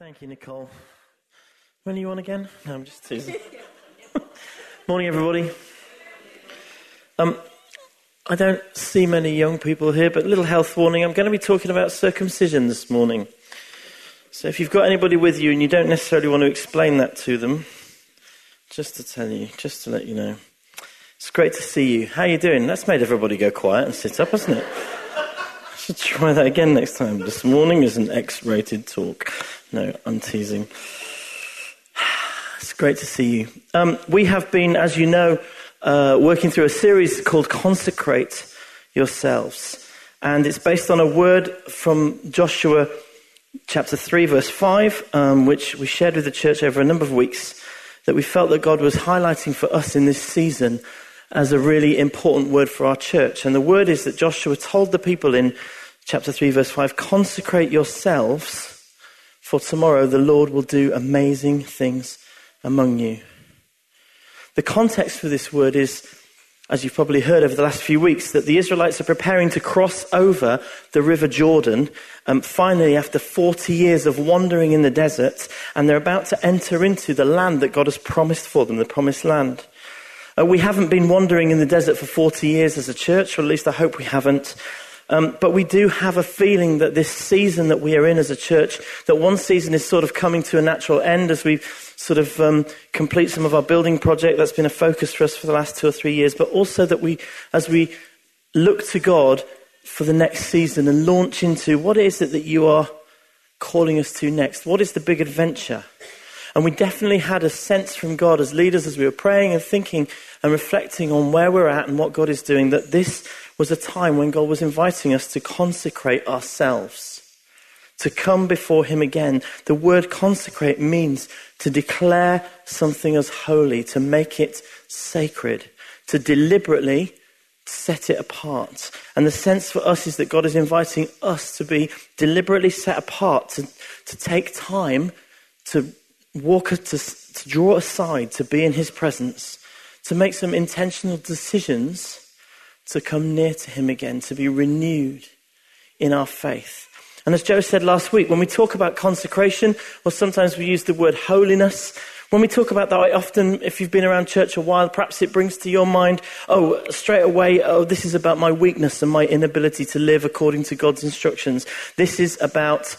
Thank you, Nicole. When are you on again? No, I'm just teasing. Morning, everybody. Um, I don't see many young people here, but little health warning. I'm going to be talking about circumcision this morning. So if you've got anybody with you and you don't necessarily want to explain that to them, just to tell you, just to let you know. It's great to see you. How are you doing? That's made everybody go quiet and sit up, hasn't it? Should try that again next time. This morning is an X-rated talk. No, I'm teasing. It's great to see you. Um, we have been, as you know, uh, working through a series called Consecrate Yourselves. And it's based on a word from Joshua chapter 3, verse 5, um, which we shared with the church over a number of weeks, that we felt that God was highlighting for us in this season as a really important word for our church. And the word is that Joshua told the people in chapter 3, verse 5 consecrate yourselves, for tomorrow the Lord will do amazing things among you. The context for this word is, as you've probably heard over the last few weeks, that the Israelites are preparing to cross over the River Jordan, um, finally, after 40 years of wandering in the desert, and they're about to enter into the land that God has promised for them, the promised land. Uh, we haven't been wandering in the desert for 40 years as a church, or at least I hope we haven't. Um, but we do have a feeling that this season that we are in as a church, that one season is sort of coming to a natural end as we sort of um, complete some of our building project. That's been a focus for us for the last two or three years. But also that we, as we look to God for the next season and launch into what is it that you are calling us to next? What is the big adventure? And we definitely had a sense from God as leaders as we were praying and thinking and reflecting on where we're at and what God is doing that this was a time when God was inviting us to consecrate ourselves, to come before Him again. The word consecrate means to declare something as holy, to make it sacred, to deliberately set it apart. And the sense for us is that God is inviting us to be deliberately set apart, to, to take time to walk, to, to draw aside, to be in His presence, to make some intentional decisions to come near to Him again, to be renewed in our faith. And as Joe said last week, when we talk about consecration, or sometimes we use the word holiness, when we talk about that, I often, if you've been around church a while, perhaps it brings to your mind, oh, straight away, oh, this is about my weakness and my inability to live according to God's instructions. This is about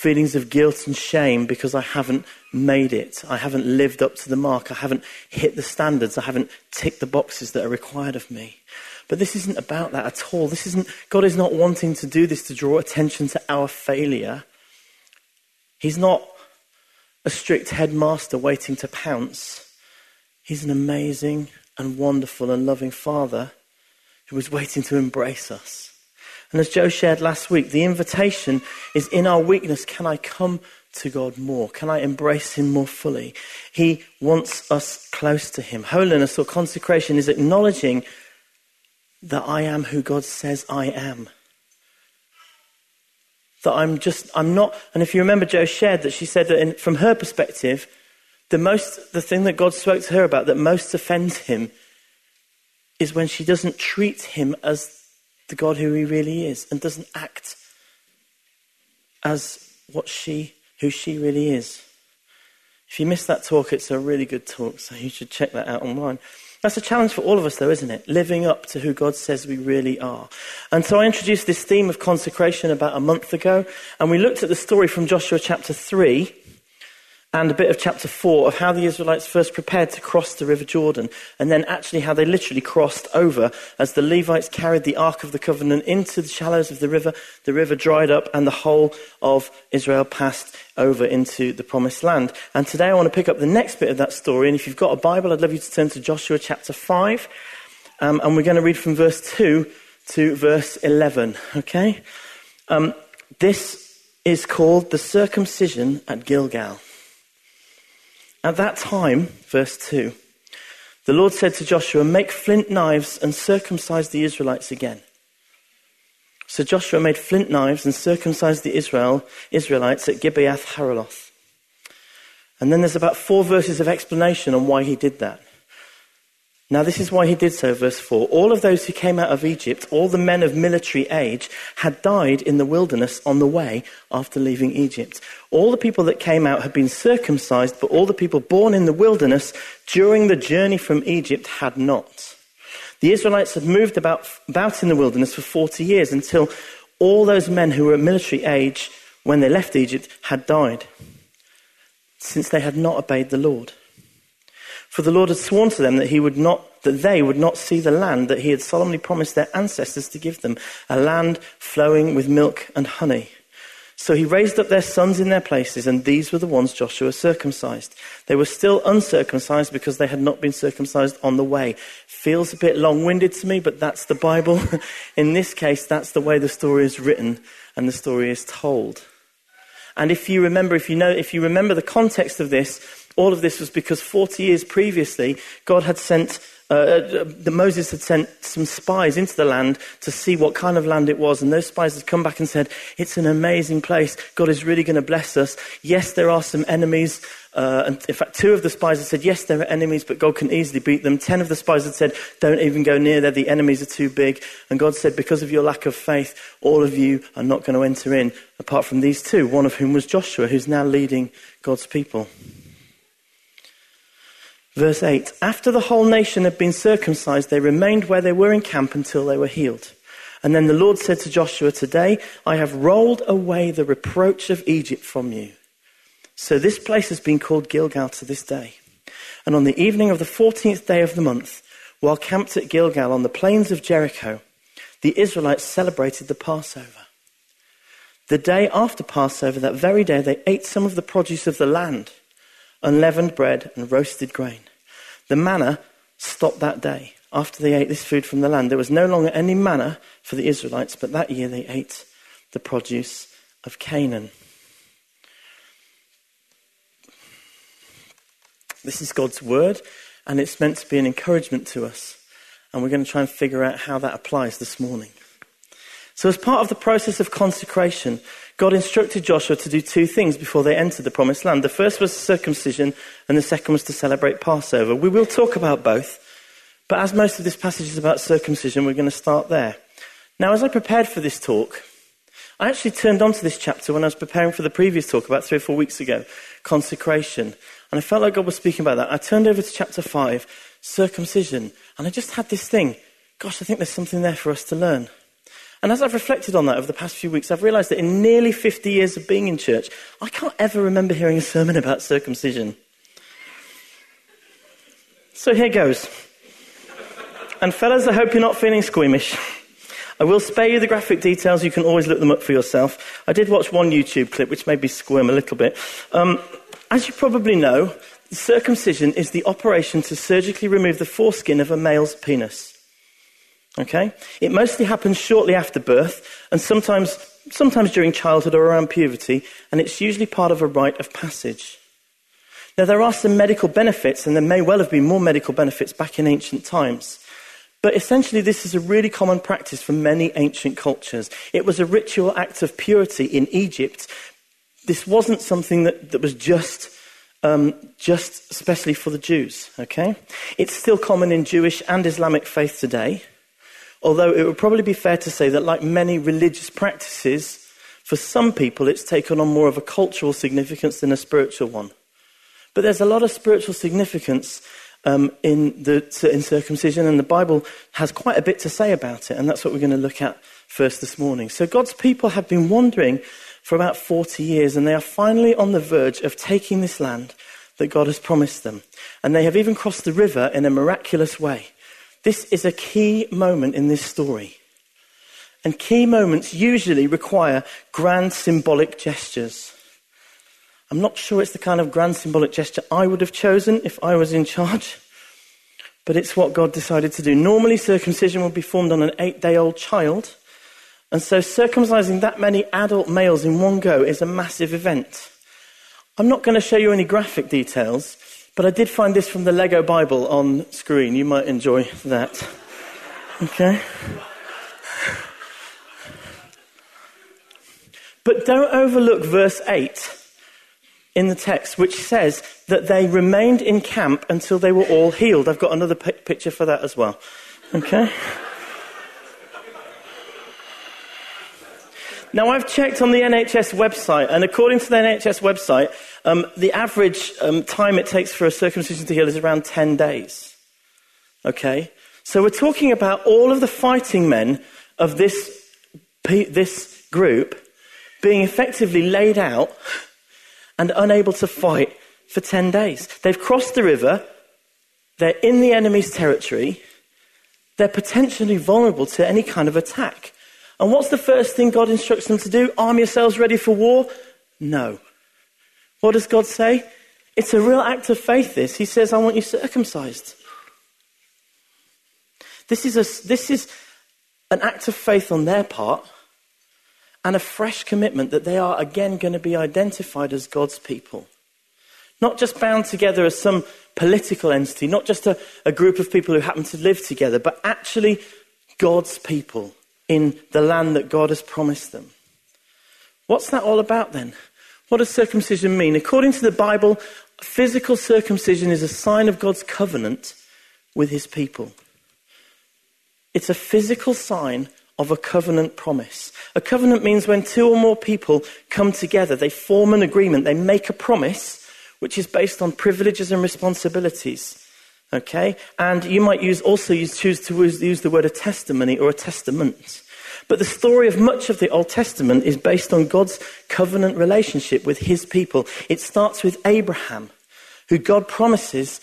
feelings of guilt and shame because I haven't made it. I haven't lived up to the mark. I haven't hit the standards. I haven't ticked the boxes that are required of me. But this isn't about that at all. This isn't, God is not wanting to do this to draw attention to our failure. He's not a strict headmaster waiting to pounce. He's an amazing and wonderful and loving Father who is waiting to embrace us. And as Joe shared last week, the invitation is in our weakness can I come to God more? Can I embrace Him more fully? He wants us close to Him. Holiness or consecration is acknowledging that I am who God says I am. That I'm just, I'm not, and if you remember, Joe shared that she said that in, from her perspective, the most, the thing that God spoke to her about that most offends him is when she doesn't treat him as the God who he really is and doesn't act as what she, who she really is. If you missed that talk, it's a really good talk, so you should check that out online. That's a challenge for all of us, though, isn't it? Living up to who God says we really are. And so I introduced this theme of consecration about a month ago, and we looked at the story from Joshua chapter 3 and a bit of chapter 4 of how the Israelites first prepared to cross the River Jordan, and then actually how they literally crossed over as the Levites carried the Ark of the Covenant into the shallows of the river. The river dried up, and the whole of Israel passed over into the promised land. And today I want to pick up the next bit of that story, and if you've got a Bible, I'd love you to turn to Joshua chapter 5, um, and we're going to read from verse 2 to verse 11, okay? Um, this is called the circumcision at Gilgal. At that time, verse 2, the Lord said to Joshua, Make flint knives and circumcise the Israelites again. So Joshua made flint knives and circumcised the Israel, Israelites at Gibeath Haaraloth. And then there's about four verses of explanation on why he did that. Now, this is why he did so, verse 4. All of those who came out of Egypt, all the men of military age, had died in the wilderness on the way after leaving Egypt. All the people that came out had been circumcised, but all the people born in the wilderness during the journey from Egypt had not. The Israelites had moved about, about in the wilderness for 40 years until all those men who were at military age when they left Egypt had died, since they had not obeyed the Lord. For the Lord had sworn to them that he would not, that they would not see the land that he had solemnly promised their ancestors to give them, a land flowing with milk and honey. So he raised up their sons in their places, and these were the ones Joshua circumcised. They were still uncircumcised because they had not been circumcised on the way. Feels a bit long winded to me, but that's the Bible. in this case, that's the way the story is written and the story is told. And if you remember, if you know, if you remember the context of this, all of this was because 40 years previously, God had sent, uh, uh, the Moses had sent some spies into the land to see what kind of land it was. And those spies had come back and said, it's an amazing place. God is really going to bless us. Yes, there are some enemies. Uh, and in fact, two of the spies had said, yes, there are enemies, but God can easily beat them. Ten of the spies had said, don't even go near there. The enemies are too big. And God said, because of your lack of faith, all of you are not going to enter in, apart from these two, one of whom was Joshua, who's now leading God's people. Verse 8 After the whole nation had been circumcised, they remained where they were in camp until they were healed. And then the Lord said to Joshua, Today I have rolled away the reproach of Egypt from you. So this place has been called Gilgal to this day. And on the evening of the 14th day of the month, while camped at Gilgal on the plains of Jericho, the Israelites celebrated the Passover. The day after Passover, that very day, they ate some of the produce of the land unleavened bread, and roasted grain. The manna stopped that day. After they ate this food from the land, there was no longer any manna for the Israelites, but that year they ate the produce of Canaan. This is God's word, and it's meant to be an encouragement to us. And we're going to try and figure out how that applies this morning. So, as part of the process of consecration, God instructed Joshua to do two things before they entered the promised land. The first was circumcision, and the second was to celebrate Passover. We will talk about both, but as most of this passage is about circumcision, we're going to start there. Now, as I prepared for this talk, I actually turned onto this chapter when I was preparing for the previous talk about three or four weeks ago, consecration. And I felt like God was speaking about that. I turned over to chapter 5, circumcision, and I just had this thing. Gosh, I think there's something there for us to learn. And as I've reflected on that over the past few weeks, I've realized that in nearly 50 years of being in church, I can't ever remember hearing a sermon about circumcision. So here goes. And fellas, I hope you're not feeling squeamish. I will spare you the graphic details. You can always look them up for yourself. I did watch one YouTube clip, which made me squirm a little bit. Um, as you probably know, circumcision is the operation to surgically remove the foreskin of a male's penis. Okay? It mostly happens shortly after birth and sometimes, sometimes during childhood or around puberty, and it's usually part of a rite of passage. Now, there are some medical benefits, and there may well have been more medical benefits back in ancient times. But essentially, this is a really common practice for many ancient cultures. It was a ritual act of purity in Egypt. This wasn't something that, that was just, um, just especially for the Jews, okay? It's still common in Jewish and Islamic faith today. Although it would probably be fair to say that, like many religious practices, for some people it's taken on more of a cultural significance than a spiritual one. But there's a lot of spiritual significance um, in, the, in circumcision, and the Bible has quite a bit to say about it, and that's what we're going to look at first this morning. So, God's people have been wandering for about 40 years, and they are finally on the verge of taking this land that God has promised them. And they have even crossed the river in a miraculous way. This is a key moment in this story. And key moments usually require grand symbolic gestures. I'm not sure it's the kind of grand symbolic gesture I would have chosen if I was in charge, but it's what God decided to do. Normally, circumcision would be formed on an eight day old child, and so circumcising that many adult males in one go is a massive event. I'm not going to show you any graphic details, but I did find this from the Lego Bible on screen. You might enjoy that. Okay? But don't overlook verse 8. in the text which says that they remained in camp until they were all healed. I've got another p- picture for that as well. Okay? Now, I've checked on the NHS website, and according to the NHS website, um, the average um, time it takes for a circumcision to heal is around 10 days. Okay? So we're talking about all of the fighting men of this, this group being effectively laid out and unable to fight for 10 days. They've crossed the river, they're in the enemy's territory, they're potentially vulnerable to any kind of attack. And what's the first thing God instructs them to do? Arm yourselves ready for war? No. What does God say? It's a real act of faith, this. He says, I want you circumcised. This is, a, this is an act of faith on their part and a fresh commitment that they are again going to be identified as God's people. Not just bound together as some political entity, not just a, a group of people who happen to live together, but actually God's people in the land that God has promised them. What's that all about then? What does circumcision mean? According to the Bible, physical circumcision is a sign of God's covenant with his people. It's a physical sign of a covenant promise. A covenant means when two or more people come together, they form an agreement, they make a promise which is based on privileges and responsibilities. Okay? And you might use, also use, choose to use the word a testimony or a testament. But the story of much of the Old Testament is based on God's covenant relationship with his people. It starts with Abraham, who God promises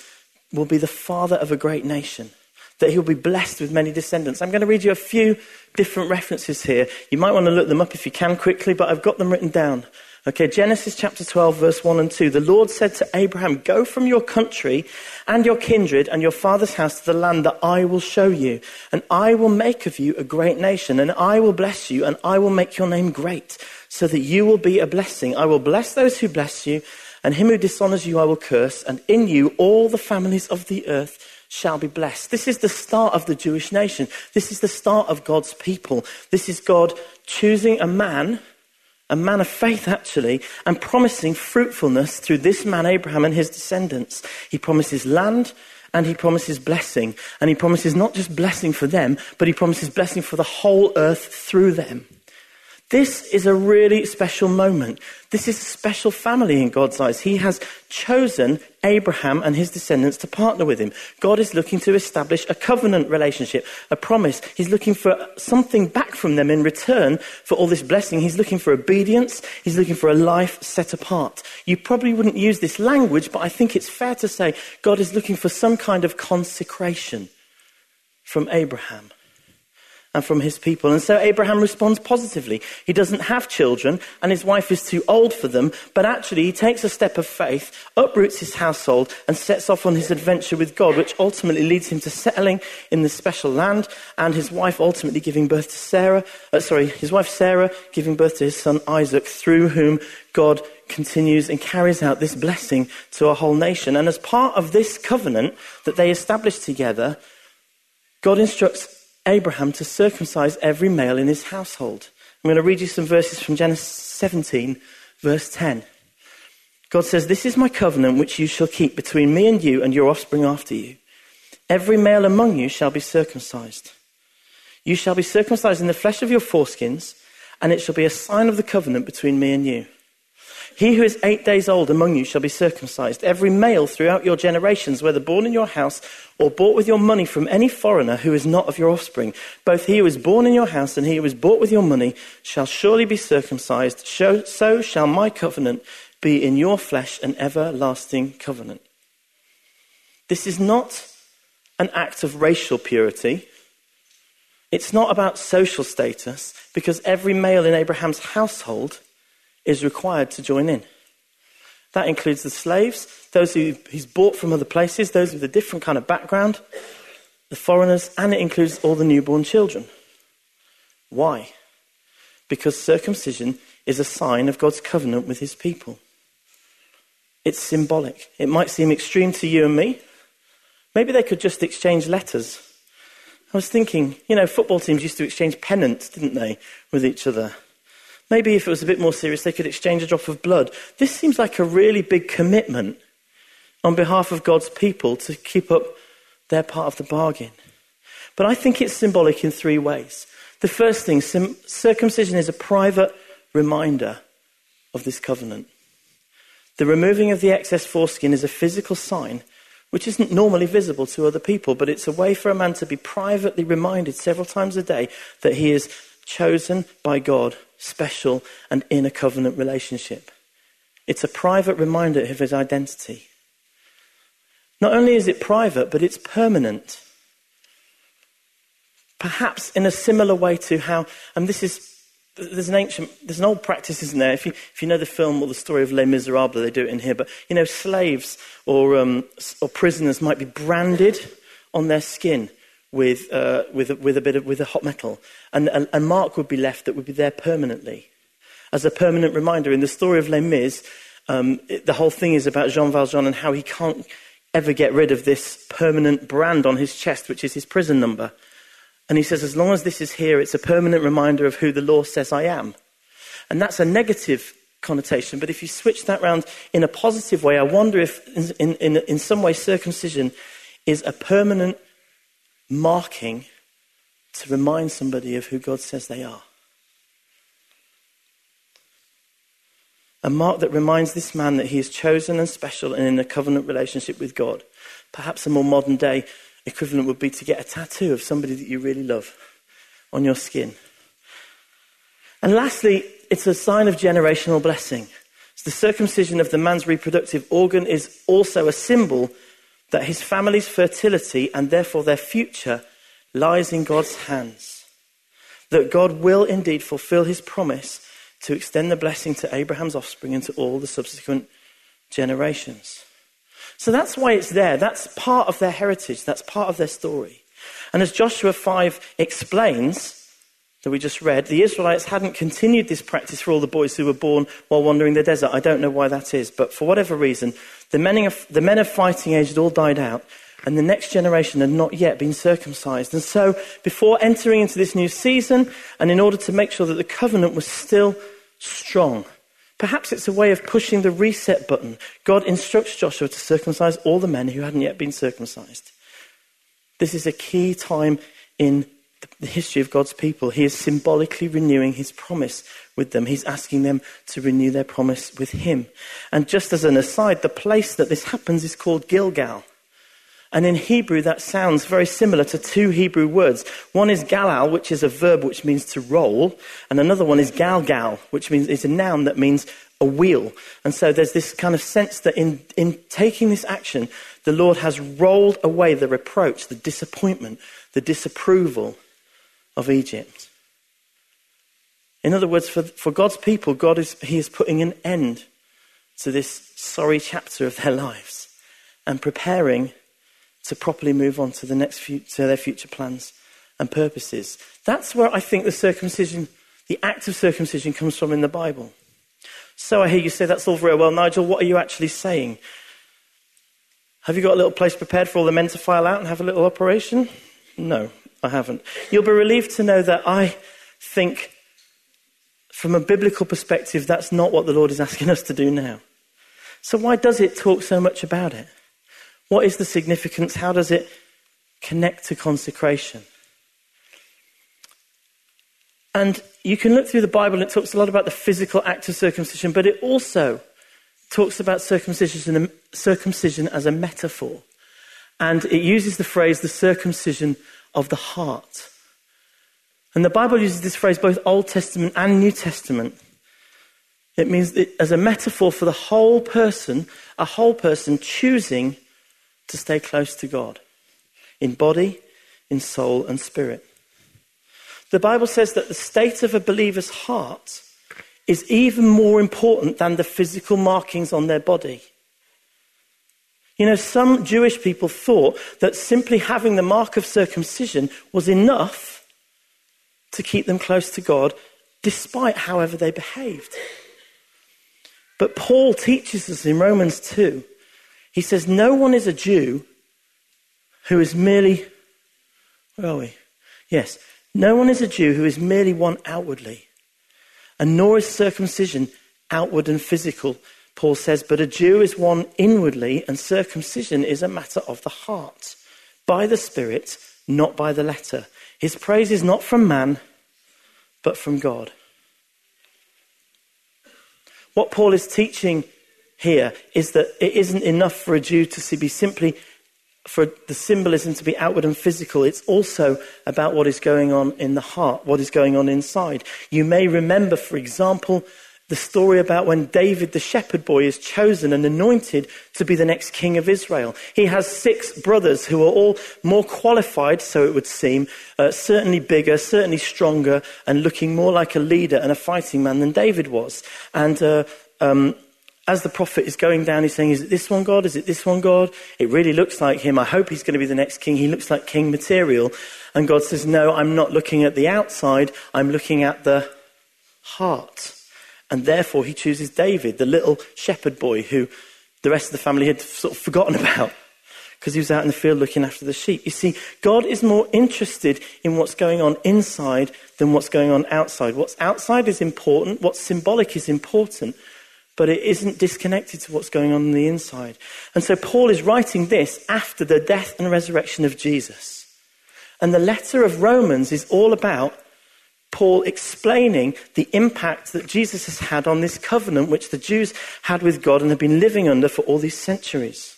will be the father of a great nation, that he'll be blessed with many descendants. I'm going to read you a few different references here. You might want to look them up if you can quickly, but I've got them written down. Okay, Genesis chapter 12, verse 1 and 2. The Lord said to Abraham, Go from your country and your kindred and your father's house to the land that I will show you, and I will make of you a great nation, and I will bless you, and I will make your name great, so that you will be a blessing. I will bless those who bless you, and him who dishonors you I will curse, and in you all the families of the earth shall be blessed. This is the start of the Jewish nation. This is the start of God's people. This is God choosing a man a man of faith actually, and promising fruitfulness through this man, Abraham, and his descendants. He promises land and he promises blessing. And he promises not just blessing for them, but he promises blessing for the whole earth through them. This is a really special moment. This is a special family in God's eyes. He has chosen Abraham and his descendants to partner with him. God is looking to establish a covenant relationship, a promise. He's looking for something back from them in return for all this blessing. He's looking for obedience. He's looking for a life set apart. You probably wouldn't use this language, but I think it's fair to say God is looking for some kind of consecration from Abraham and from his people. And so Abraham responds positively. He doesn't have children, and his wife is too old for them, but actually he takes a step of faith, uproots his household, and sets off on his adventure with God, which ultimately leads him to settling in this special land, and his wife ultimately giving birth to Sarah, uh, sorry, his wife Sarah giving birth to his son Isaac, through whom God continues and carries out this blessing to a whole nation. And as part of this covenant that they establish together, God instructs Abraham to circumcise every male in his household. I'm going to read you some verses from Genesis 17, verse 10. God says, This is my covenant which you shall keep between me and you and your offspring after you. Every male among you shall be circumcised. You shall be circumcised in the flesh of your foreskins, and it shall be a sign of the covenant between me and you. He who is eight days old among you shall be circumcised. Every male throughout your generations, whether born in your house or bought with your money from any foreigner who is not of your offspring, both he who is born in your house and he who is bought with your money shall surely be circumcised. So shall my covenant be in your flesh an everlasting covenant. This is not an act of racial purity. It's not about social status, because every male in Abraham's household is required to join in. That includes the slaves, those who he's bought from other places, those with a different kind of background, the foreigners, and it includes all the newborn children. Why? Because circumcision is a sign of God's covenant with his people. It's symbolic. It might seem extreme to you and me. Maybe they could just exchange letters. I was thinking, you know, football teams used to exchange pennants, didn't they, with each other? Maybe if it was a bit more serious, they could exchange a drop of blood. This seems like a really big commitment on behalf of God's people to keep up their part of the bargain. But I think it's symbolic in three ways. The first thing, circumcision is a private reminder of this covenant. The removing of the excess foreskin is a physical sign which isn't normally visible to other people, but it's a way for a man to be privately reminded several times a day that he is chosen by God, special, and in a covenant relationship. It's a private reminder of his identity. Not only is it private, but it's permanent. Perhaps in a similar way to how, and this is, there's an ancient, there's an old practice, isn't there? If you, if you know the film or the story of Les Miserables, they do it in here, but you know, slaves or, um, or prisoners might be branded on their skin with, uh, with, with a bit of with a hot metal, and a, mark would be left that would be there permanently, as a permanent reminder. In the story of Les Mis, um, it, the whole thing is about Jean Valjean and how he can't ever get rid of this permanent brand on his chest, which is his prison number. And he says, as long as this is here, it's a permanent reminder of who the law says I am. And that's a negative connotation. But if you switch that around in a positive way, I wonder if, in, in, in some way, circumcision is a permanent marking to remind somebody of who God says they are. A mark that reminds this man that he is chosen and special and in a covenant relationship with God. Perhaps a more modern day equivalent would be to get a tattoo of somebody that you really love on your skin. And lastly, it's a sign of generational blessing. So the circumcision of the man's reproductive organ is also a symbol that his family's fertility and therefore their future lies in God's hands. That God will indeed fulfill his promise to extend the blessing to Abraham's offspring and to all the subsequent generations. So that's why it's there. That's part of their heritage. That's part of their story. And as Joshua 5 explains, that we just read, the Israelites hadn't continued this practice for all the boys who were born while wandering the desert. I don't know why that is, but for whatever reason, the men of, the men of fighting age had all died out, and the next generation had not yet been circumcised. And so, before entering into this new season, and in order to make sure that the covenant was still strong, Perhaps it's a way of pushing the reset button. God instructs Joshua to circumcise all the men who hadn't yet been circumcised. This is a key time in the history of God's people. He is symbolically renewing his promise with them. He's asking them to renew their promise with him. And just as an aside, the place that this happens is called Gilgal. And in Hebrew, that sounds very similar to two Hebrew words. One is galal, which is a verb which means to roll, and another one is galgal, which means is a noun that means a wheel. And so there's this kind of sense that in, in taking this action, the Lord has rolled away the reproach, the disappointment, the disapproval of Egypt. In other words, for, for God's people, God is, He is putting an end to this sorry chapter of their lives and preparing to properly move on to the next few, to their future plans and purposes. That's where I think the circumcision, the act of circumcision comes from in the Bible. So I hear you say that's all very well, Nigel. What are you actually saying? Have you got a little place prepared for all the men to file out and have a little operation? No, I haven't. You'll be relieved to know that I think, from a biblical perspective, that's not what the Lord is asking us to do now. So why does it talk so much about it? What is the significance? How does it connect to consecration? And you can look through the Bible, and it talks a lot about the physical act of circumcision, but it also talks about circumcision, circumcision as a metaphor. And it uses the phrase the circumcision of the heart. And the Bible uses this phrase both Old Testament and New Testament. It means as a metaphor for the whole person, a whole person choosing to stay close to God in body, in soul, and spirit. The Bible says that the state of a believer's heart is even more important than the physical markings on their body. You know, some Jewish people thought that simply having the mark of circumcision was enough to keep them close to God, despite however they behaved. But Paul teaches us in Romans 2 he says, No one is a Jew who is merely, where are we? Yes, no one is a Jew who is merely one outwardly. And nor is circumcision outward and physical, Paul says, but a Jew is one inwardly, and circumcision is a matter of the heart, by the Spirit, not by the letter. His praise is not from man, but from God. What Paul is teaching here is that it isn't enough for a Jew to be simply for the symbolism to be outward and physical, it's also about what is going on in the heart, what is going on inside. You may remember, for example, the story about when David, the shepherd boy, is chosen and anointed to be the next king of Israel. He has six brothers who are all more qualified, so it would seem, uh, certainly bigger, certainly stronger, and looking more like a leader and a fighting man than David was. And uh, um, as the prophet is going down, he's saying, Is it this one God? Is it this one God? It really looks like him. I hope he's going to be the next king. He looks like king material. And God says, No, I'm not looking at the outside, I'm looking at the heart. And therefore, he chooses David, the little shepherd boy who the rest of the family had sort of forgotten about because he was out in the field looking after the sheep. You see, God is more interested in what's going on inside than what's going on outside. What's outside is important, what's symbolic is important but it isn't disconnected to what's going on on the inside. And so Paul is writing this after the death and resurrection of Jesus. And the letter of Romans is all about Paul explaining the impact that Jesus has had on this covenant which the Jews had with God and have been living under for all these centuries.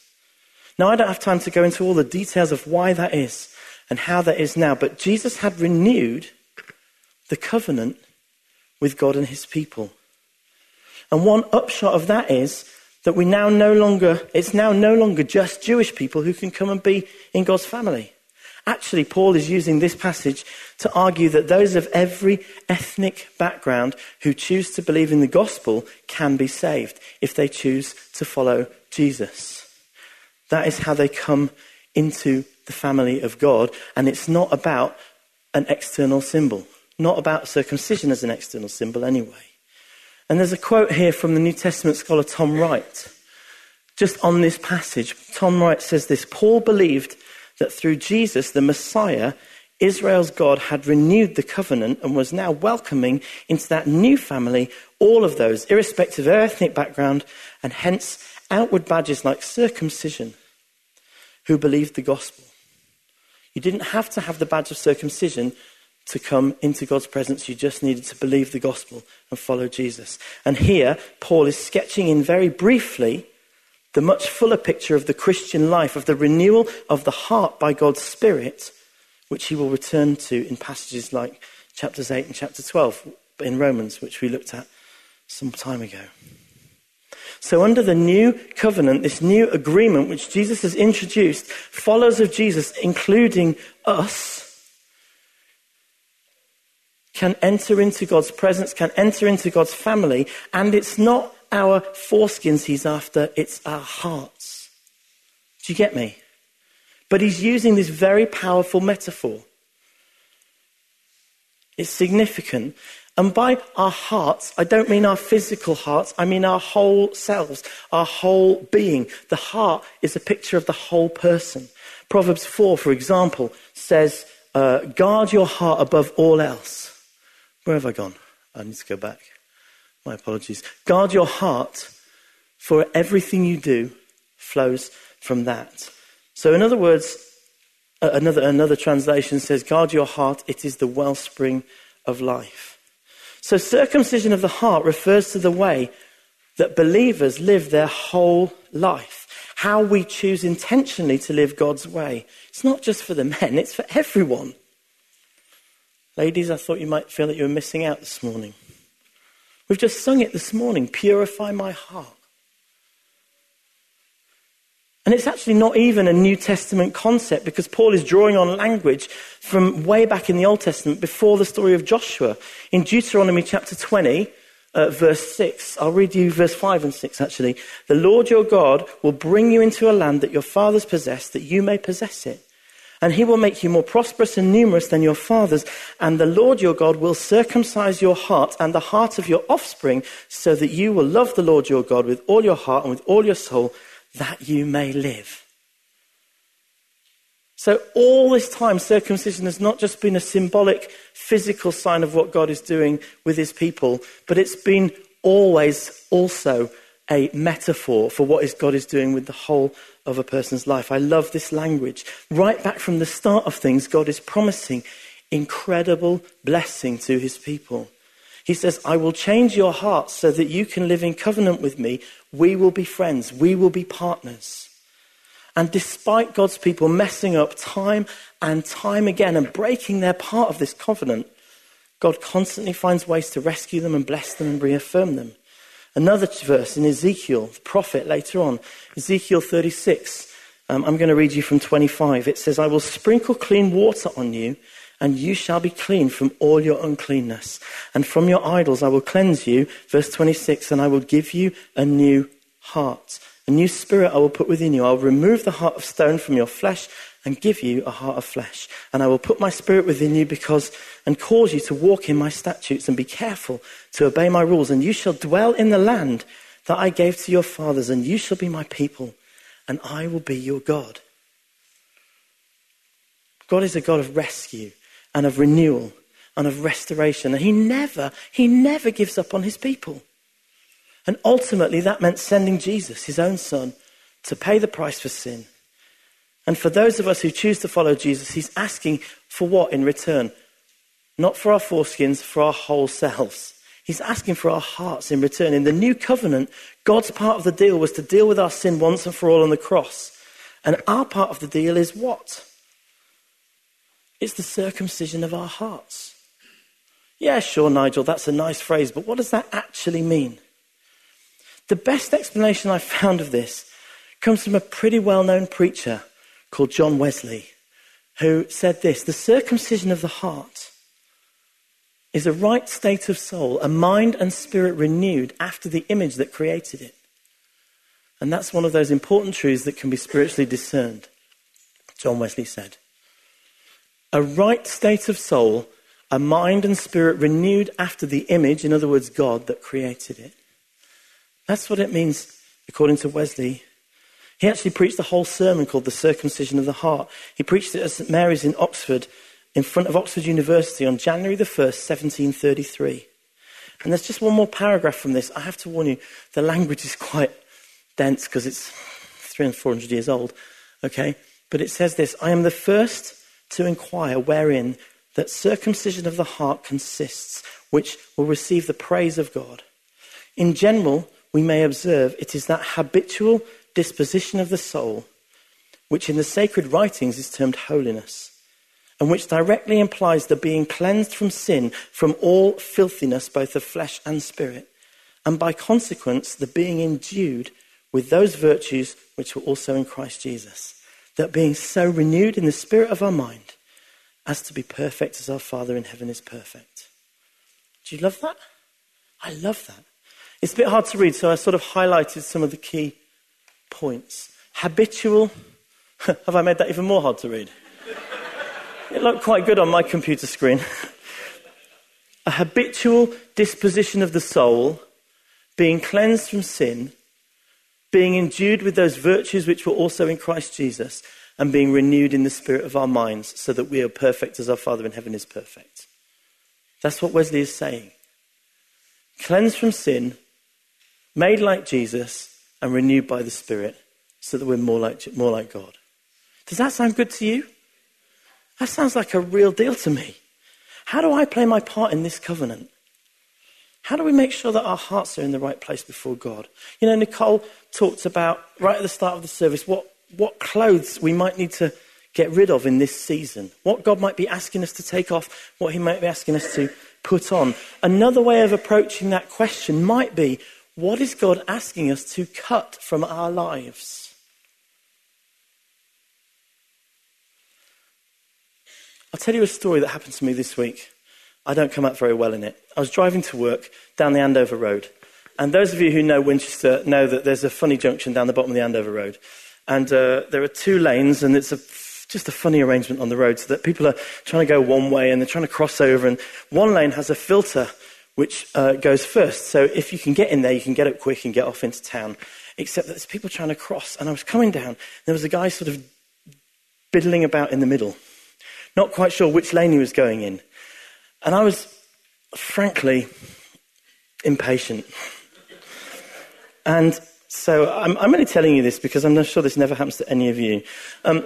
Now, I don't have time to go into all the details of why that is and how that is now, but Jesus had renewed the covenant with God and his people. And one upshot of that is that we now no longer, it's now no longer just Jewish people who can come and be in God's family. Actually, Paul is using this passage to argue that those of every ethnic background who choose to believe in the gospel can be saved if they choose to follow Jesus. That is how they come into the family of God, and it's not about an external symbol, not about circumcision as an external symbol anyway. And there's a quote here from the New Testament scholar Tom Wright. Just on this passage, Tom Wright says this Paul believed that through Jesus, the Messiah, Israel's God had renewed the covenant and was now welcoming into that new family all of those, irrespective of ethnic background, and hence outward badges like circumcision, who believed the gospel. You didn't have to have the badge of circumcision to come into God's presence, you just needed to believe the gospel and follow Jesus. And here, Paul is sketching in very briefly the much fuller picture of the Christian life, of the renewal of the heart by God's Spirit, which he will return to in passages like chapters 8 and chapter 12 in Romans, which we looked at some time ago. So, under the new covenant, this new agreement which Jesus has introduced, followers of Jesus, including us, can enter into God's presence, can enter into God's family, and it's not our foreskins he's after, it's our hearts. Do you get me? But he's using this very powerful metaphor. It's significant. And by our hearts, I don't mean our physical hearts, I mean our whole selves, our whole being. The heart is a picture of the whole person. Proverbs 4, for example, says, uh, Guard your heart above all else where have I gone? I need to go back. My apologies. Guard your heart, for everything you do flows from that. So, in other words, another, another translation says, Guard your heart, it is the wellspring of life. So, circumcision of the heart refers to the way that believers live their whole life. How we choose intentionally to live God's way. It's not just for the men, it's for everyone. Ladies, I thought you might feel that you were missing out this morning. We've just sung it this morning Purify my heart. And it's actually not even a New Testament concept because Paul is drawing on language from way back in the Old Testament before the story of Joshua. In Deuteronomy chapter 20, uh, verse 6, I'll read you verse 5 and 6 actually. The Lord your God will bring you into a land that your fathers possessed, that you may possess it and he will make you more prosperous and numerous than your fathers. And the Lord your God will circumcise your heart and the heart of your offspring, so that you will love the Lord your God with all your heart and with all your soul, that you may live. So, all this time, circumcision has not just been a symbolic physical sign of what God is doing with his people, but it's been always also a metaphor for what is God is doing with the whole of a person's life. I love this language. Right back from the start of things, God is promising incredible blessing to his people. He says, I will change your heart so that you can live in covenant with me. We will be friends. We will be partners. And despite God's people messing up time and time again and breaking their part of this covenant, God constantly finds ways to rescue them and bless them and reaffirm them. Another verse in Ezekiel, the prophet later on, Ezekiel 36. Um, I'm going to read you from 25. It says, I will sprinkle clean water on you, and you shall be clean from all your uncleanness. And from your idols I will cleanse you. Verse 26, and I will give you a new heart. A new spirit I will put within you. I will remove the heart of stone from your flesh and give you a heart of flesh. And I will put my spirit within you because, and cause you to walk in my statutes and be careful to obey my rules. And you shall dwell in the land that I gave to your fathers, and you shall be my people, and I will be your God. God is a God of rescue and of renewal and of restoration. And he never, he never gives up on his people. And ultimately, that meant sending Jesus, his own son, to pay the price for sin and for those of us who choose to follow Jesus, he's asking for what in return? Not for our foreskins, for our whole selves. He's asking for our hearts in return. In the new covenant, God's part of the deal was to deal with our sin once and for all on the cross. And our part of the deal is what? It's the circumcision of our hearts. Yeah, sure, Nigel, that's a nice phrase, but what does that actually mean? The best explanation I've found of this comes from a pretty well known preacher called John Wesley, who said this The circumcision of the heart is a right state of soul, a mind and spirit renewed after the image that created it. And that's one of those important truths that can be spiritually discerned, John Wesley said. A right state of soul, a mind and spirit renewed after the image, in other words, God, that created it. That's what it means, according to Wesley, he actually preached a whole sermon called The Circumcision of the Heart. He preached it at St Mary's in Oxford, in front of Oxford University on January the 1st, 1733. And there's just one more paragraph from this. I have to warn you, the language is quite dense because it's 300 400 years old. Okay? But it says this I am the first to inquire wherein that circumcision of the heart consists, which will receive the praise of God. In general, we may observe it is that habitual disposition of the soul, which in the sacred writings is termed holiness, and which directly implies the being cleansed from sin, from all filthiness, both of flesh and spirit, and by consequence, the being endued with those virtues which were also in Christ Jesus. That being so renewed in the spirit of our mind as to be perfect as our Father in heaven is perfect. Do you love that? I love that. It's a bit hard to read, so I sort of highlighted some of the key points. Habitual. Have I made that even more hard to read? it looked quite good on my computer screen. a habitual disposition of the soul, being cleansed from sin, being endued with those virtues which were also in Christ Jesus, and being renewed in the spirit of our minds so that we are perfect as our Father in heaven is perfect. That's what Wesley is saying. Cleansed from sin, made like Jesus, and renewed by the Spirit so that we're more like, more like God. Does that sound good to you? That sounds like a real deal to me. How do I play my part in this covenant? How do we make sure that our hearts are in the right place before God? You know, Nicole talked about right at the start of the service what, what clothes we might need to get rid of in this season, what God might be asking us to take off, what He might be asking us to put on. Another way of approaching that question might be what is God asking us to cut from our lives? I'll tell you a story that happened to me this week. I don't come out very well in it. I was driving to work down the Andover Road. And those of you who know Winchester know that there's a funny junction down the bottom of the Andover Road. And uh, there are two lanes, and it's a, just a funny arrangement on the road so that people are trying to go one way and they're trying to cross over. And one lane has a filter which uh, goes first. So if you can get in there, you can get up quick and get off into town. Except that there's people trying to cross. And I was coming down, there was a guy sort of biddling about in the middle, not quite sure which lane he was going in. And I was, frankly, impatient. And so I'm, I'm, only telling you this because I'm not sure this never happens to any of you. Um,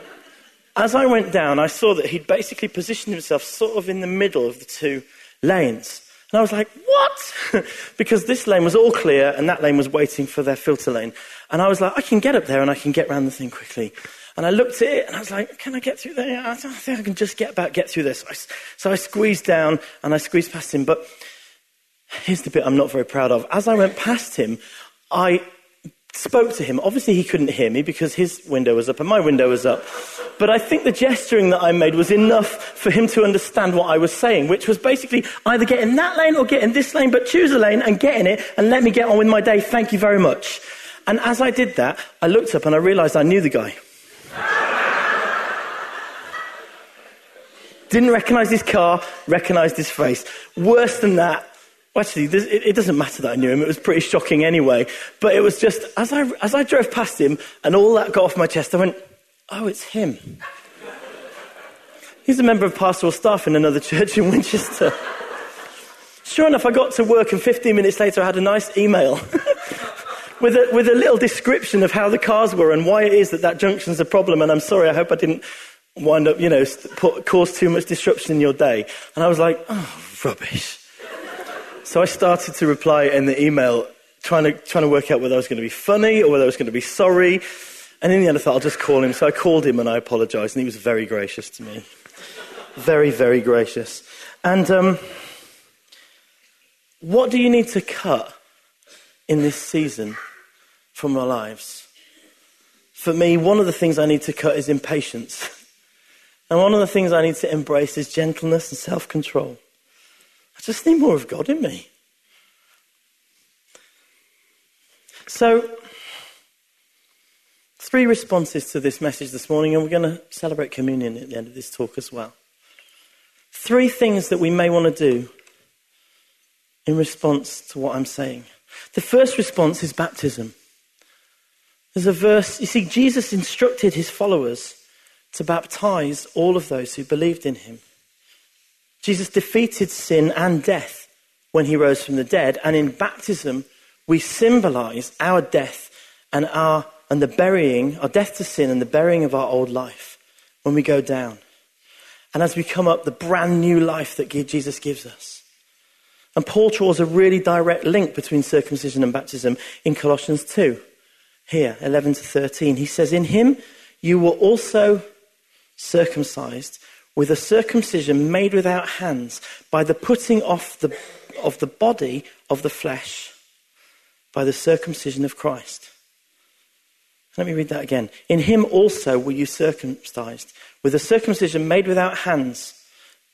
as I went down, I saw that he'd basically positioned himself sort of in the middle of the two lanes. And I was like, what? because this lane was all clear and that lane was waiting for their filter lane. And I was like, I can get up there and I can get around the thing quickly. And I looked at it and I was like, can I get through there? I think I can just get back, get through this. So I, so I squeezed down and I squeezed past him. But here's the bit I'm not very proud of. As I went past him, I spoke to him. Obviously, he couldn't hear me because his window was up and my window was up. But I think the gesturing that I made was enough for him to understand what I was saying, which was basically either get in that lane or get in this lane, but choose a lane and get in it and let me get on with my day. Thank you very much. And as I did that, I looked up and I realized I knew the guy. Didn't recognize his car, recognized his face. Worse than that, actually, it doesn't matter that I knew him. It was pretty shocking anyway. But it was just, as I, as I drove past him and all that got off my chest, I went, oh, it's him. He's a member of pastoral staff in another church in Winchester. Sure enough, I got to work, and 15 minutes later, I had a nice email with, a, with a little description of how the cars were and why it is that that junction's a problem. And I'm sorry, I hope I didn't wind up, you know, put, cause too much disruption in your day. And I was like, oh, rubbish. So I started to reply in the email, trying to, trying to work out whether I was going to be funny or whether I was going to be sorry. And in the end, I thought, I'll just call him. So I called him and I apologized, and he was very gracious to me. very, very gracious. And um, what do you need to cut in this season from our lives? For me, one of the things I need to cut is impatience. And one of the things I need to embrace is gentleness and self control. Just need more of God in me. So, three responses to this message this morning, and we're going to celebrate communion at the end of this talk as well. Three things that we may want to do in response to what I'm saying. The first response is baptism. There's a verse, you see, Jesus instructed his followers to baptize all of those who believed in him. Jesus defeated sin and death when he rose from the dead, and in baptism, we symbolize our death and our and the burying, our death to sin and the burying of our old life when we go down. And as we come up, the brand new life that Jesus gives us. And Paul draws a really direct link between circumcision and baptism in Colossians 2, here, 11 to 13. He says, In him you were also circumcised with a circumcision made without hands, by the putting off the, of the body of the flesh, by the circumcision of Christ. Let me read that again. In him also were you circumcised, with a circumcision made without hands,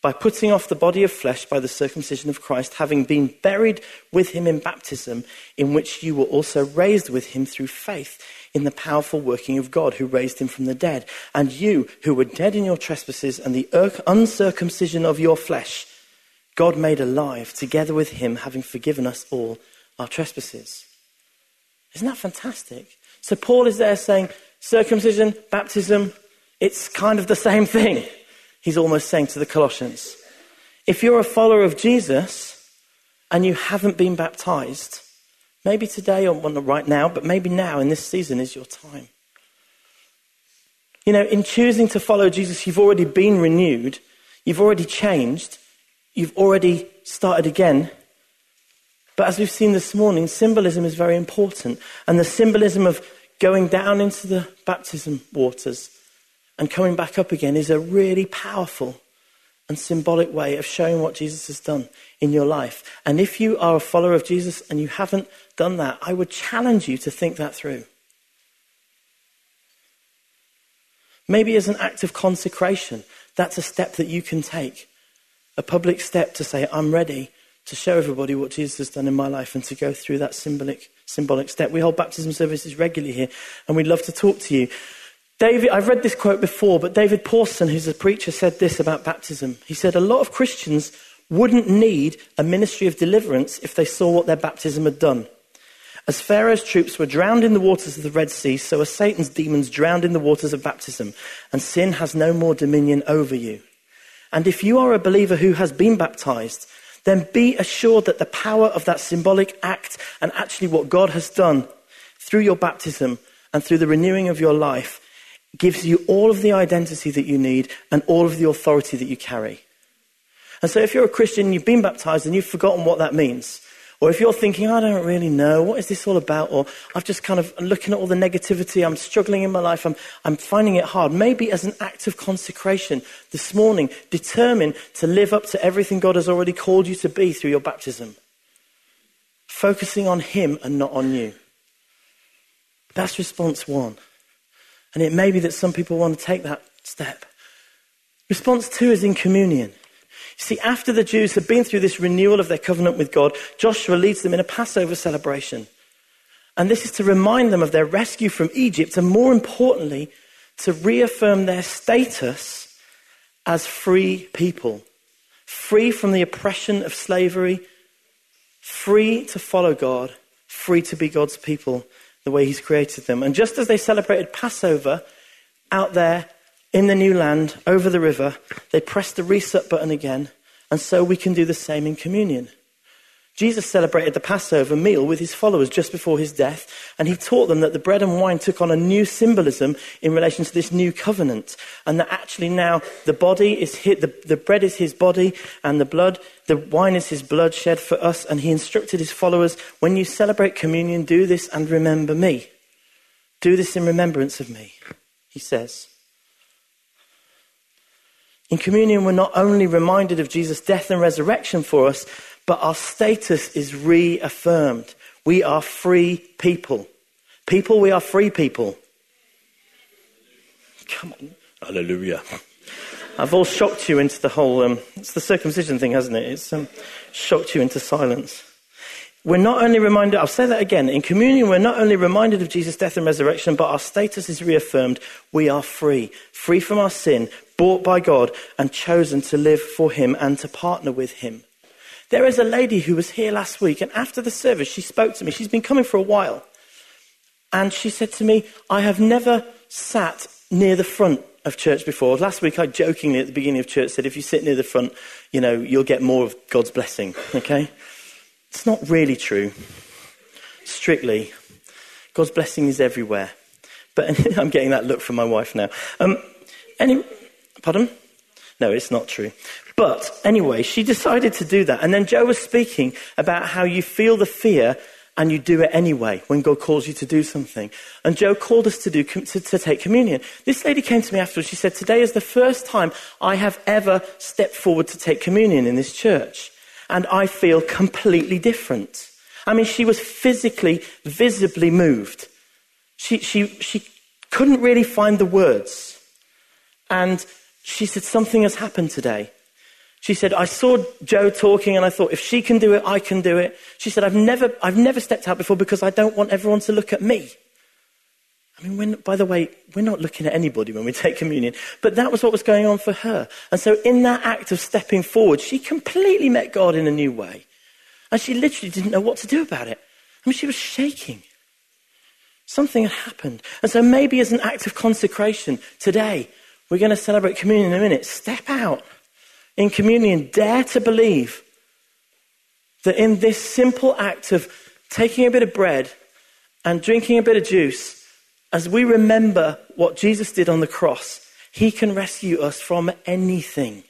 by putting off the body of flesh by the circumcision of Christ, having been buried with him in baptism, in which you were also raised with him through faith in the powerful working of God who raised him from the dead. And you, who were dead in your trespasses and the uncircumcision of your flesh, God made alive together with him, having forgiven us all our trespasses. Isn't that fantastic? So Paul is there saying, circumcision, baptism, it's kind of the same thing. He's almost saying to the Colossians, if you're a follower of Jesus and you haven't been baptized, Maybe today, or well, not right now, but maybe now in this season is your time. You know, in choosing to follow Jesus, you've already been renewed, you've already changed, you've already started again. But as we've seen this morning, symbolism is very important. And the symbolism of going down into the baptism waters and coming back up again is a really powerful and symbolic way of showing what Jesus has done in your life. And if you are a follower of Jesus and you haven't done that, I would challenge you to think that through. Maybe as an act of consecration, that's a step that you can take. A public step to say, I'm ready to show everybody what Jesus has done in my life and to go through that symbolic, symbolic step. We hold baptism services regularly here, and we'd love to talk to you. David, I've read this quote before, but David Pawson, who's a preacher, said this about baptism. He said, A lot of Christians wouldn't need a ministry of deliverance if they saw what their baptism had done. As Pharaoh's troops were drowned in the waters of the Red Sea, so are Satan's demons drowned in the waters of baptism, and sin has no more dominion over you. And if you are a believer who has been baptized, then be assured that the power of that symbolic act and actually what God has done through your baptism and through the renewing of your life gives you all of the identity that you need and all of the authority that you carry. And so if you're a Christian, you've been baptized and you've forgotten what that means, or if you're thinking, I don't really know, what is this all about? Or I've just kind of looking at all the negativity, I'm struggling in my life, I'm, I'm finding it hard. Maybe as an act of consecration this morning, determine to live up to everything God has already called you to be through your baptism. Focusing on Him and not on you. That's response one. And it may be that some people want to take that step. Response two is in communion. You see, after the Jews had been through this renewal of their covenant with God, Joshua leads them in a Passover celebration. And this is to remind them of their rescue from Egypt and, more importantly, to reaffirm their status as free people, free from the oppression of slavery, free to follow God, free to be God's people the way He's created them. And just as they celebrated Passover out there in the new land, over the river, they pressed the reset button again, and so we can do the same in communion. Jesus celebrated the Passover meal with his followers just before his death, and he taught them that the bread and wine took on a new symbolism in relation to this new covenant, and that actually now the body is his, the, the bread is his body, and the blood, the wine is his blood shed for us, and he instructed his followers, when you celebrate communion, do this and remember me. Do this in remembrance of me, he says. In communion, we're not only reminded of Jesus' death and resurrection for us, but our status is reaffirmed. We are free people. People, we are free people. Come on. Hallelujah. I've all shocked you into the whole, um, it's the circumcision thing, hasn't it? It's um, shocked you into silence. We're not only reminded, I'll say that again, in communion, we're not only reminded of Jesus' death and resurrection, but our status is reaffirmed. We are free, free from our sin, bought by God and chosen to live for Him and to partner with Him. There is a lady who was here last week, and after the service, she spoke to me. She's been coming for a while. And she said to me, I have never sat near the front of church before. Last week, I jokingly at the beginning of church said, if you sit near the front, you know, you'll get more of God's blessing, okay? It's not really true. Strictly. God's blessing is everywhere. But I'm getting that look from my wife now. Um, any, Pardon? No, it's not true. But anyway, she decided to do that. And then Joe was speaking about how you feel the fear and you do it anyway when God calls you to do something. And Joe called us to, do, to, to take communion. This lady came to me afterwards. She said, Today is the first time I have ever stepped forward to take communion in this church. And I feel completely different. I mean, she was physically, visibly moved. She, she, she couldn't really find the words. And she said, Something has happened today. She said, I saw Joe talking and I thought, if she can do it, I can do it. She said, I've never, I've never stepped out before because I don't want everyone to look at me. I mean, when, by the way, we're not looking at anybody when we take communion, but that was what was going on for her. And so, in that act of stepping forward, she completely met God in a new way. And she literally didn't know what to do about it. I mean, she was shaking. Something had happened. And so, maybe as an act of consecration today, we're going to celebrate communion in a minute. Step out in communion. Dare to believe that in this simple act of taking a bit of bread and drinking a bit of juice, as we remember what Jesus did on the cross, he can rescue us from anything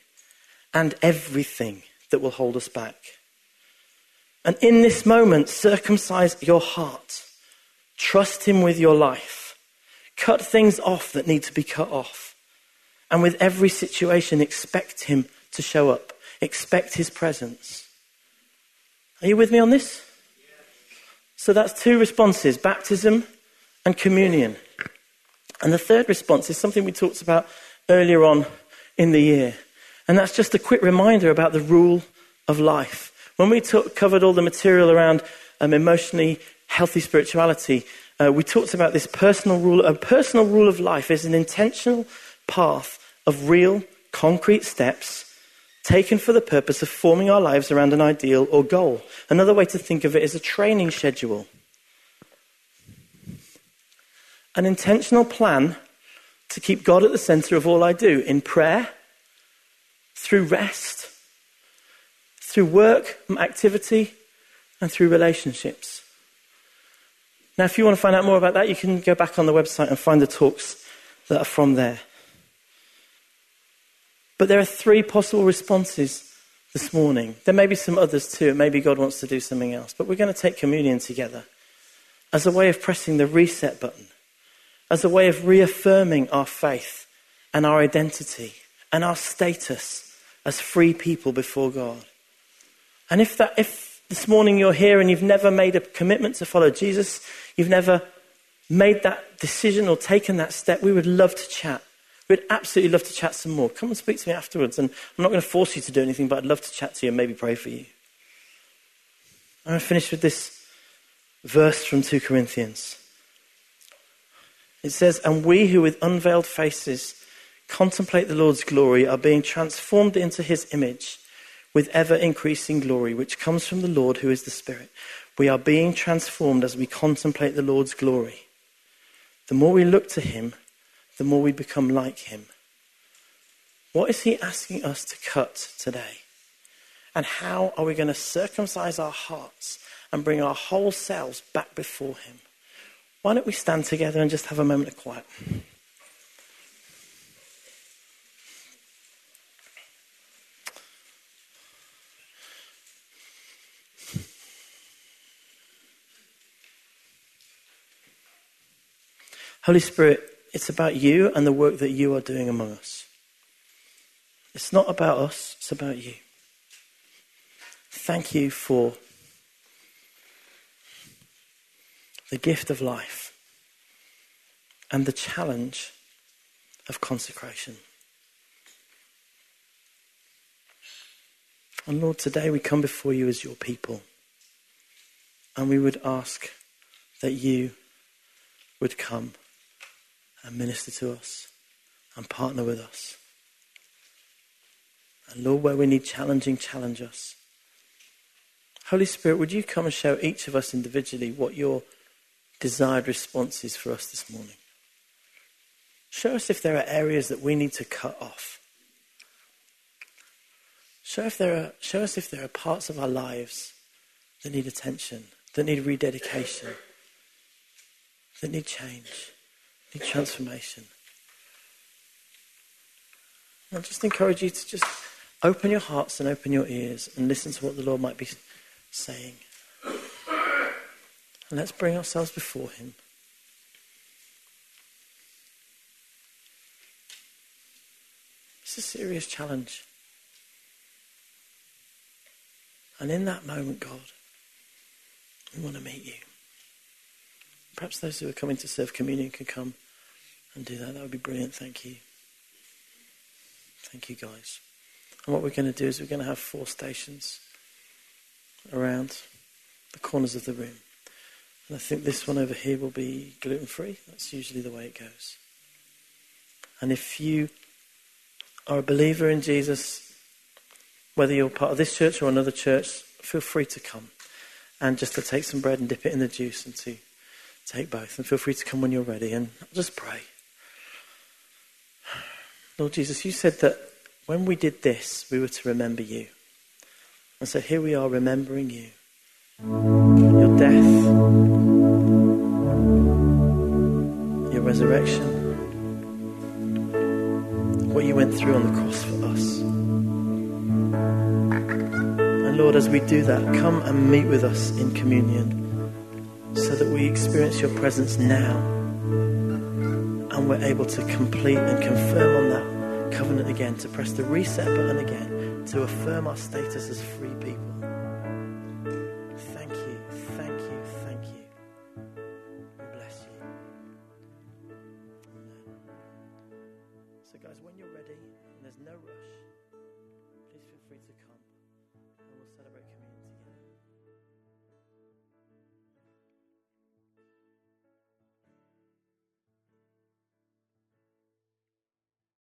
and everything that will hold us back. And in this moment, circumcise your heart. Trust him with your life. Cut things off that need to be cut off. And with every situation, expect Him to show up, expect His presence. Are you with me on this? So that's two responses baptism and communion. And the third response is something we talked about earlier on in the year. And that's just a quick reminder about the rule of life. When we talk, covered all the material around um, emotionally healthy spirituality, uh, we talked about this personal rule. A personal rule of life is an intentional path of real, concrete steps taken for the purpose of forming our lives around an ideal or goal. Another way to think of it is a training schedule. An intentional plan to keep God at the center of all I do in prayer, through rest, through work, activity, and through relationships. Now, if you want to find out more about that, you can go back on the website and find the talks that are from there. But there are three possible responses this morning. There may be some others too. Maybe God wants to do something else. But we're going to take communion together as a way of pressing the reset button, as a way of reaffirming our faith and our identity and our status as free people before God. And if, that, if this morning you're here and you've never made a commitment to follow Jesus, you've never made that decision or taken that step, we would love to chat. We'd absolutely love to chat some more. Come and speak to me afterwards. And I'm not going to force you to do anything, but I'd love to chat to you and maybe pray for you. I'm going to finish with this verse from 2 Corinthians. It says, And we who with unveiled faces contemplate the Lord's glory are being transformed into his image with ever increasing glory, which comes from the Lord who is the Spirit. We are being transformed as we contemplate the Lord's glory. The more we look to him, the more we become like him. What is he asking us to cut today? And how are we going to circumcise our hearts and bring our whole selves back before him? Why don't we stand together and just have a moment of quiet? Holy Spirit, it's about you and the work that you are doing among us. It's not about us, it's about you. Thank you for the gift of life and the challenge of consecration. And Lord, today we come before you as your people and we would ask that you would come and minister to us and partner with us. And Lord, where we need challenging, challenge us. Holy Spirit, would you come and show each of us individually what your desired responses for us this morning? Show us if there are areas that we need to cut off. Show, if there are, show us if there are parts of our lives that need attention, that need rededication, that need change need transformation. I just encourage you to just open your hearts and open your ears and listen to what the Lord might be saying. And let's bring ourselves before Him. It's a serious challenge. And in that moment, God, we want to meet you. Perhaps those who are coming to serve communion can come and do that. That would be brilliant. Thank you. Thank you, guys. And what we're going to do is we're going to have four stations around the corners of the room. And I think this one over here will be gluten free. That's usually the way it goes. And if you are a believer in Jesus, whether you're part of this church or another church, feel free to come and just to take some bread and dip it in the juice and to Take both and feel free to come when you're ready and I'll just pray. Lord Jesus, you said that when we did this, we were to remember you. And so here we are remembering you. Death, your resurrection, what you went through on the cross for us. And Lord, as we do that, come and meet with us in communion so that we experience your presence now and we're able to complete and confirm on that covenant again, to press the reset button again, to affirm our status as free people.